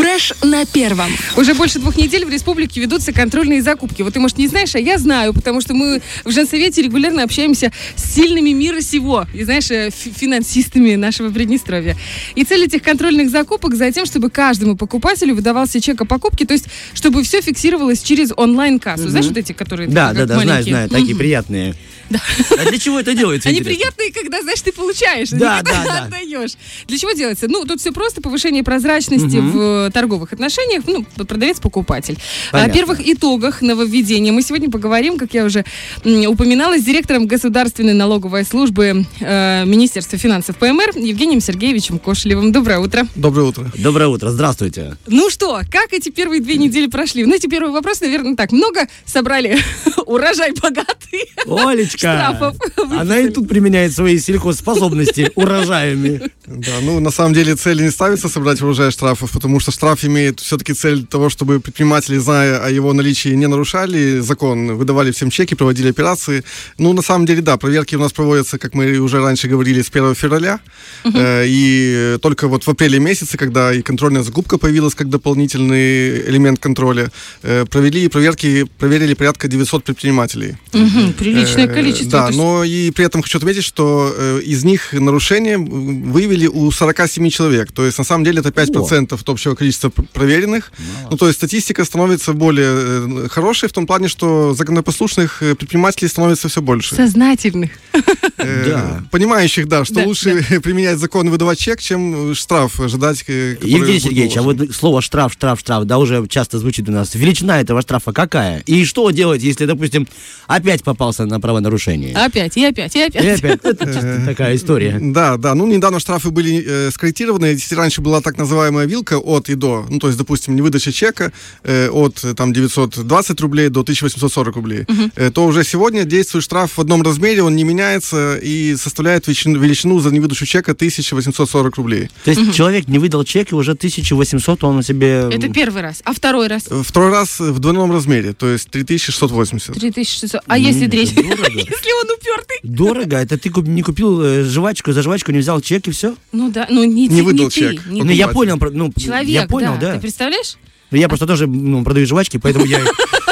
Фреш на первом. Уже больше двух недель в республике ведутся контрольные закупки. Вот ты, может, не знаешь, а я знаю, потому что мы в Женсовете регулярно общаемся с сильными мира сего, и, знаешь, э, фи- финансистами нашего Приднестровья. И цель этих контрольных закупок за тем, чтобы каждому покупателю выдавался чек о покупке, то есть, чтобы все фиксировалось через онлайн-кассу. Знаешь, вот эти, которые... Да, да, да, знаю, знаю, такие приятные. А для чего это делается? Они интересно? приятные, когда, знаешь, ты получаешь, а Да, да, да. отдаешь. Для чего делается? Ну, тут все просто, повышение прозрачности в э, торговых отношениях, ну, продавец-покупатель. О Понятно. первых итогах нововведения мы сегодня поговорим, как я уже упоминала, с директором Государственной налоговой службы э, Министерства финансов ПМР Евгением Сергеевичем Кошелевым. Доброе утро. Доброе утро. Доброе утро, здравствуйте. Ну что, как эти первые две недели прошли? Знаете, первый вопрос, наверное, так. Много собрали урожай богатый? Олечка, Штрафов она и тут применяет свои сельхозспособности урожаями. Да, ну на самом деле цель не ставится собрать урожай штрафов, потому что штраф имеет все-таки цель того, чтобы предприниматели, зная о его наличии, не нарушали закон, выдавали всем чеки, проводили операции. Ну на самом деле, да, проверки у нас проводятся, как мы уже раньше говорили, с 1 февраля. Э, И только вот в апреле месяце, когда и контрольная закупка появилась как дополнительный элемент контроля, э, провели проверки, проверили порядка 900 предпринимателей. Мгм, Приличное Э, количество. Да, но и при этом хочу отметить, что э, из них нарушения выявили у 47 человек. То есть, на самом деле, это 5% от общего количества пр- проверенных. Ну, то есть, статистика становится более э, хорошей в том плане, что законопослушных э, предпринимателей становится все больше. Сознательных. Э, Да. Понимающих, да, что Да, лучше применять закон и выдавать чек, чем э, штраф ожидать. э, Евгений Сергеевич, а вот слово штраф, штраф, штраф, да, уже часто звучит у нас. Величина этого штрафа какая? И что делать, если, допустим, опять попался на правонарушение? Опять, и опять, и опять. И опять, это такая история. Да, да. Ну, недавно штрафы были э, скорректированы. Если раньше была так называемая вилка от и до, ну, то есть, допустим, невыдача чека э, от там 920 рублей до 1840 рублей, э, то уже сегодня действует штраф в одном размере, он не меняется и составляет величину, величину за невыдачу чека 1840 рублей. То есть человек не выдал чек, и уже 1800 он себе... Это первый раз. А второй раз? Э, Второй раз в двойном размере, то есть 3680. 3600. А если это третий? Если он упертый? Дорого, это ты не купил э, жвачку, за жвачку не взял чек и все? Ну да, ну не, Не ты, выдал ты, чек. не Ну, ты. я понял, ну, Человек, я понял, да. да. Ты представляешь? Ну, Я просто тоже ну, продаю жвачки, поэтому я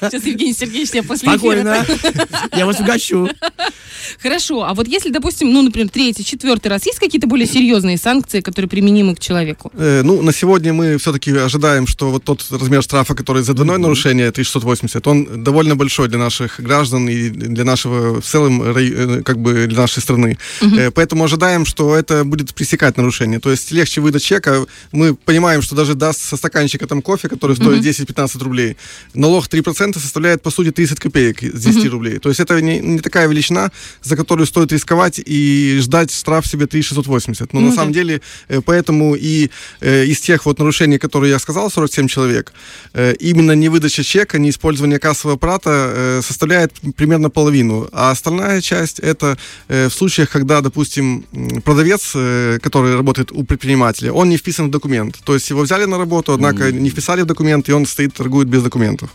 Сейчас Евгений Сергеевич тебя после спокойно, я вас угощу. Хорошо, а вот если, допустим, ну, например, третий, четвертый раз, есть какие-то более серьезные санкции, которые применимы к человеку? Э, ну, на сегодня мы все-таки ожидаем, что вот тот размер штрафа, который за двойное нарушение 1680, он довольно большой для наших граждан и для нашего в целом, э, как бы для нашей страны. Э, поэтому ожидаем, что это будет пресекать нарушение. То есть легче выдать чека. Мы понимаем, что даже даст со стаканчика там кофе, который стоит 10-15 рублей, налог 3% составляет, по сути, 30 копеек с 10 рублей. То есть это не, не такая величина, за которую стоит рисковать и ждать штраф себе 3680. Но Ну на да. самом деле, э, поэтому и э, из тех вот нарушений, которые я сказал, 47 человек, э, именно невыдача чека, не использование кассового аппарата э, составляет примерно половину. А остальная часть это э, в случаях, когда, допустим, продавец, э, который работает у предпринимателя, он не вписан в документ. То есть его взяли на работу, однако не вписали в документ, и он стоит, торгует без документов.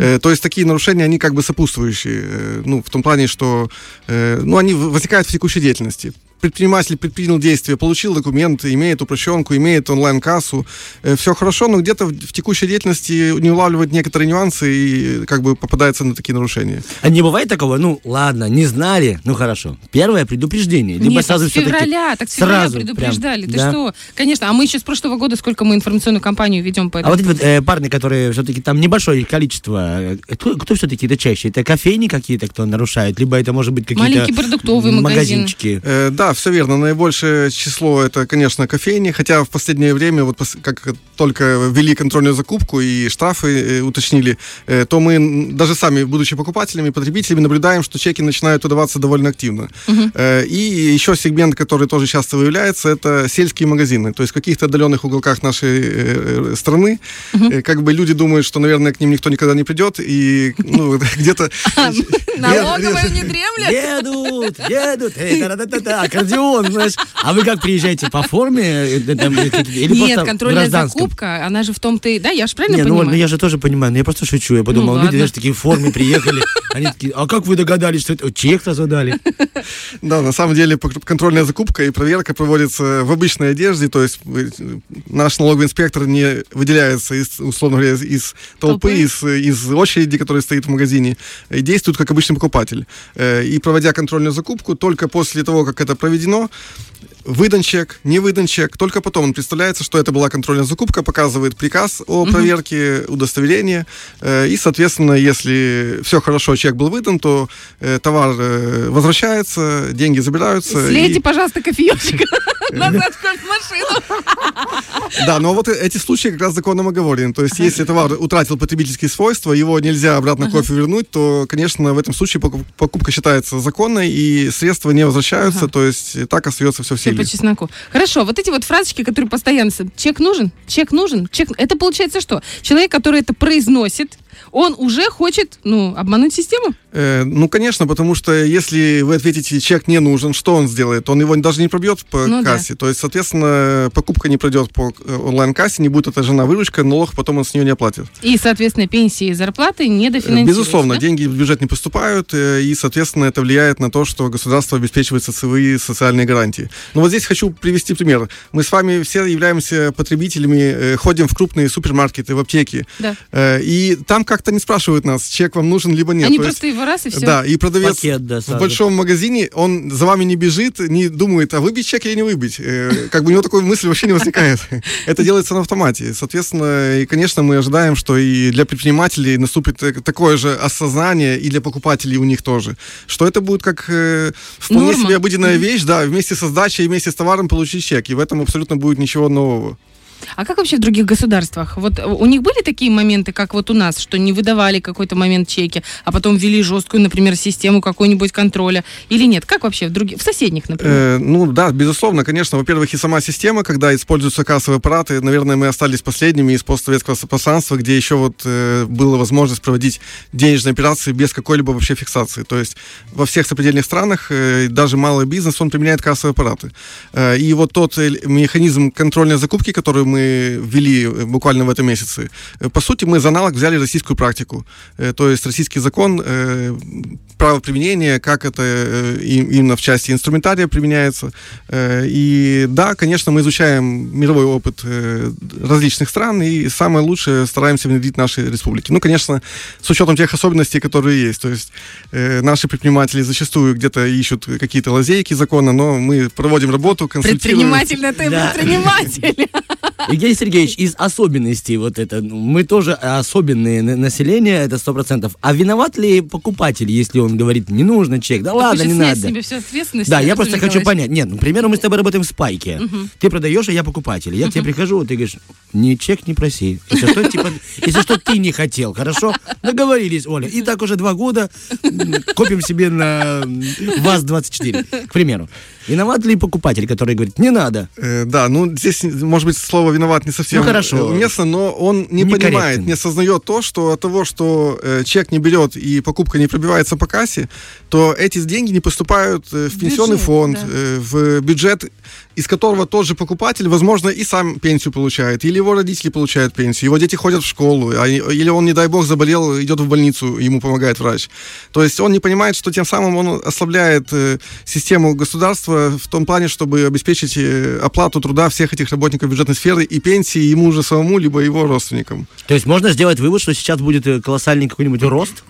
Э, то есть такие нарушения, они как бы сопутствующие. э, ну, в том плане, что э, ну, они возникают в текущей деятельности. Предприниматель предпринял действие, получил документы, имеет упрощенку, имеет онлайн-кассу. все хорошо, но где-то в, в текущей деятельности не улавливает некоторые нюансы и как бы попадается на такие нарушения. А не бывает такого? Ну, ладно, не знали, ну хорошо. Первое предупреждение. Либо Нет, сразу с февраля, так с февраля сразу предупреждали. прям, Ты да. что? Конечно, а мы еще с прошлого года, сколько мы информационную кампанию ведем по А этому. вот эти вот э, парни, которые все-таки там небольшое количество, э, кто, кто все-таки это чаще? Это кофейни какие-то, кто нарушает, либо это может быть какие-то Маленький продуктовый магазин. магазинчики. Э, да, все верно. Наибольшее число это, конечно, кофейни, хотя в последнее время, вот как только ввели контрольную закупку и штрафы э, уточнили, э, то мы даже сами, будучи покупателями, потребителями, наблюдаем, что чеки начинают выдаваться довольно активно. Э, и еще сегмент, который тоже часто выявляется, это сельские магазины. То есть в каких-то отдаленных уголках нашей э, страны, э, как бы люди думают, что, наверное, к ним никто никогда не придет, и ну, где-то... Налоговая не дремлет? Едут, едут. Аккордеон, знаешь. А вы как приезжаете по форме? Э, э, э, Нет, контрольная гражданском? закупка, она же в том-то и... Да, я же правильно ну, понимаю? ну я же тоже понимаю, но я просто шучу. Я подумал, Ну, люди, знаешь, такие в форме приехали. Они такие, а как вы догадались, что это чек сразу дали? Да, на самом деле контрольная закупка и проверка проводится в обычной одежде, то есть наш налоговый инспектор не выделяется из, условно говоря, из толпы, Толпы? Из, из очереди, которая стоит в магазине, и действует как обычный покупатель. И проводя контрольную закупку, только после того, как это проведено, выдан чек, не выдан чек, только потом он представляется, что это была контрольная закупка, показывает приказ о проверке, удостоверение, э, и, соответственно, если все хорошо, чек был выдан, то э, товар э, возвращается, деньги забираются. Слейте, и- пожалуйста, кофеечек назад в кофемашину. Да, но вот эти случаи как раз законом оговорены. То есть, если товар утратил потребительские свойства, его нельзя обратно кофе вернуть, то, конечно, в этом случае покуп- покупка считается законной, и средства не возвращаются, то есть так остается все в Все силе. по чесноку. Хорошо, вот эти вот фразочки, которые постоянно... Чек нужен? Чек нужен? Чек... Это получается что? Человек, который это произносит, он уже хочет, ну, обмануть систему? Э, ну, конечно, потому что если вы ответите, чек не нужен, что он сделает? Он его даже не пробьет по Ну да. кассе. То есть, соответственно, покупка не пройдет по э, онлайн-кассе, не будет отражена выручка, налог потом он с нее не оплатит. И, соответственно, пенсии и зарплаты Э, недофинансируются. Безусловно, да? деньги в бюджет не поступают, э, и, соответственно, это влияет на то, что государство обеспечивает социальные, социальные гарантии. Но вот здесь хочу привести пример. Мы с вами все являемся потребителями, э, ходим в крупные супермаркеты, в аптеки, Да. и там как-то не спрашивают нас, чек вам нужен, либо нет. Они То просто его раз и все. Да, и продавец Пакет, да, в большом магазине, он за вами не бежит, не думает, а выбить чек или не выбить. Э, Как бы у него такой мысли вообще не возникает. Это делается на автомате. Соответственно, и, конечно, мы ожидаем, что и для предпринимателей наступит такое же осознание, и для покупателей у них тоже, что это будет как э, вполне Норма. себе обыденная вещь, да, вместе со сдачей, вместе с товаром получить чек, и в этом абсолютно будет ничего нового. А как вообще в других государствах? Вот э, у них были такие моменты, как вот у нас, что не выдавали какой-то момент чеки, а потом ввели жесткую, например, систему какой-нибудь контроля? Или нет? Как вообще в других, в соседних, например? Э, ну да, безусловно, конечно, во-первых, и сама система, когда используются кассовые аппараты, наверное, мы остались последними из постсоветского пространства, где еще вот э, была возможность проводить денежные операции без какой-либо вообще фиксации. То есть во всех сопредельных странах, э, даже малый бизнес, он применяет кассовые аппараты. Э, и вот тот э, механизм контрольной закупки, который мы ввели э, буквально в этом месяце, э, по сути, мы за аналог взяли российскую практику. Э, то есть российский закон, право применения, как это именно в части инструментария применяется. И да, конечно, мы изучаем мировой опыт различных стран и самое лучшее стараемся внедрить в нашей республике. Ну, конечно, с учетом тех особенностей, которые есть. То есть наши предприниматели зачастую где-то ищут какие-то лазейки закона, но мы проводим работу, консультируем. Предприниматель, да ты Да. предприниматель. Евгений Сергеевич, из особенностей вот это, ну, мы тоже особенные на- население, это сто процентов. А виноват ли покупатель, если он говорит, не нужно чек, да ладно, не надо. себя всю ответственность. Да, я просто хочу понять. Нет, ну, к примеру, мы с тобой работаем в спайке. Ты продаешь, а я покупатель. Я к тебе прихожу, ты говоришь, ни чек не проси. Если что, типа, если что, ты не хотел, хорошо? Договорились, Оля. И так уже два года м, копим себе на м, ВАЗ-24, к примеру. Виноват ли покупатель, который говорит, не надо? Э, да, ну здесь, может быть, слово виноват не совсем Ну, хорошо. э, уместно, но он не Некорректен. понимает, не осознает то, что от того, что э, чек не берет и покупка не пробивается по кассе, то эти деньги не поступают э, в пенсионный бюджет, фонд, да. э, в бюджет, из которого тот же покупатель, возможно, и сам пенсию получает, или его родители получают пенсию, его дети ходят в школу, а, или он, не дай бог, заболел, идет в больницу, ему помогает врач. То есть он не понимает, что тем самым он ослабляет э, систему государства в том плане, чтобы обеспечить э, оплату труда всех этих работников бюджетной сферы и пенсии ему же самому, либо его родственникам. То есть можно сделать вывод, что сейчас будет э, колоссальный какой-нибудь рост?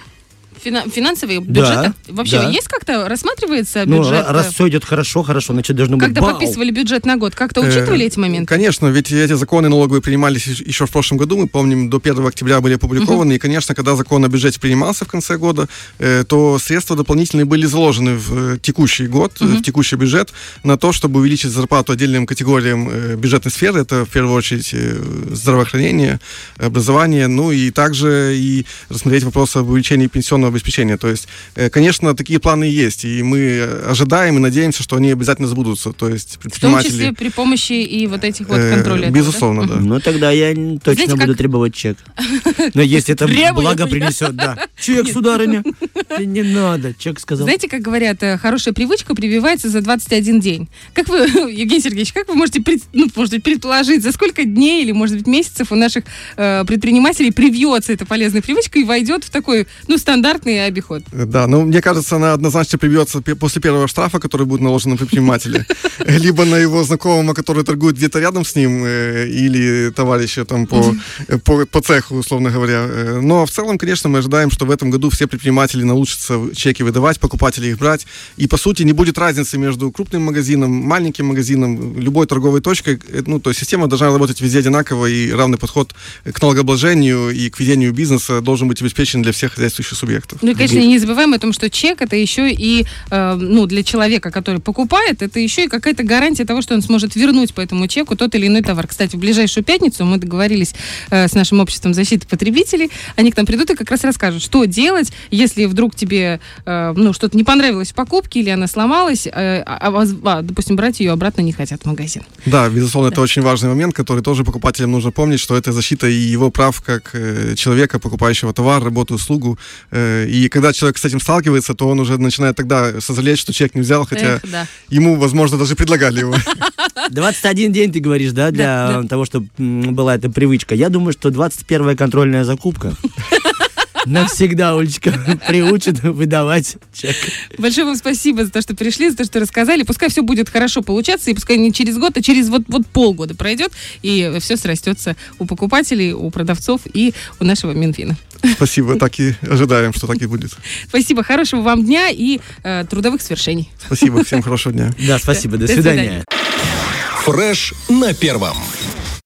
Фина- Финансовые Да, бюджеты? Вообще да. есть как-то, рассматривается Ну, бюджет? ра- раз все идет хорошо, хорошо, значит должно быть Когда бау. подписывали бюджет на год, как-то учитывали Э, эти моменты? Конечно, ведь эти законы налоговые принимались еще в прошлом году, мы помним, до 1 октября были опубликованы, и, конечно, когда закон о бюджете принимался в конце года, э, то средства дополнительные были заложены в э, текущий год, э, в текущий бюджет, на то, чтобы увеличить зарплату отдельным категориям э, бюджетной сферы, это в первую очередь э, здравоохранение, образование, ну и также и рассмотреть вопрос об увеличении пенсионного пенсионного обеспечения. То есть, э, конечно, такие планы есть, и мы ожидаем и надеемся, что они обязательно сбудутся. То есть В том числе при помощи и вот этих вот э, контролей. Безусловно, да. Ну, тогда я точно Знаете, буду как- требовать чек. Но если это благо принесет, да. Чек, сударыня. Да Не надо, чек сказал. Знаете, как говорят, э, хорошая привычка прививается за 21 день. Как вы, Евгений Сергеевич, как вы можете, пред- ну, может быть, предположить, за сколько дней или, может быть, месяцев у наших э, предпринимателей привьется эта полезная привычка и войдет в такой, ну, стандартный обиход? Да, ну, мне кажется, она однозначно прибьется после первого штрафа, который будет наложен на предпринимателя, либо на его знакомого, который торгует где-то рядом с ним, э, или товарища там по, по, по цеху, условно говоря. Э, Но в целом, конечно, мы ожидаем, что в этом году все предприниматели научатся чеки выдавать, покупатели их брать, и, по сути, не будет разницы между крупным магазином, маленьким магазином, любой торговой точкой. Э, Ну, то есть система должна работать везде одинаково, и равный подход к налогообложению и к ведению бизнеса должен быть обеспечен для всех хозяйствующих субъектов. Ну и, конечно, не забываем о том, что чек это еще и, э, ну, для человека, который покупает, это еще и какая-то гарантия того, что он сможет вернуть по этому чеку тот или иной товар. Кстати, в ближайшую пятницу мы договорились э, с нашим обществом защиты потребителей. Они к нам придут и как раз расскажут, что делать, если вдруг тебе, э, ну, что-то не понравилось в покупке или она сломалась, э, а, а а, допустим, брать ее обратно не хотят в магазин. Да, безусловно, это очень важный момент, который тоже покупателям нужно помнить, что это защита и его прав как э, человека, покупающего товар, работу, услугу. Э, и когда человек с этим сталкивается, то он уже начинает тогда сожалеть, что человек не взял, хотя Эх, да. ему, возможно, даже предлагали его. 21 день, ты говоришь, да, для Да, да. того, чтобы была эта привычка. Я думаю, что 21 контрольная закупка навсегда, Олечка, приучит выдавать чек. Большое вам спасибо за то, что пришли, за то, что рассказали. Пускай все будет хорошо получаться, и пускай не через год, а через вот, вот полгода пройдет, и все срастется у покупателей, у продавцов и у нашего Минфина. Спасибо, так и ожидаем, что так и будет. Спасибо, хорошего вам дня и э, трудовых свершений. Спасибо, всем хорошего дня. Да, спасибо, до До свидания. свидания. Фреш на первом.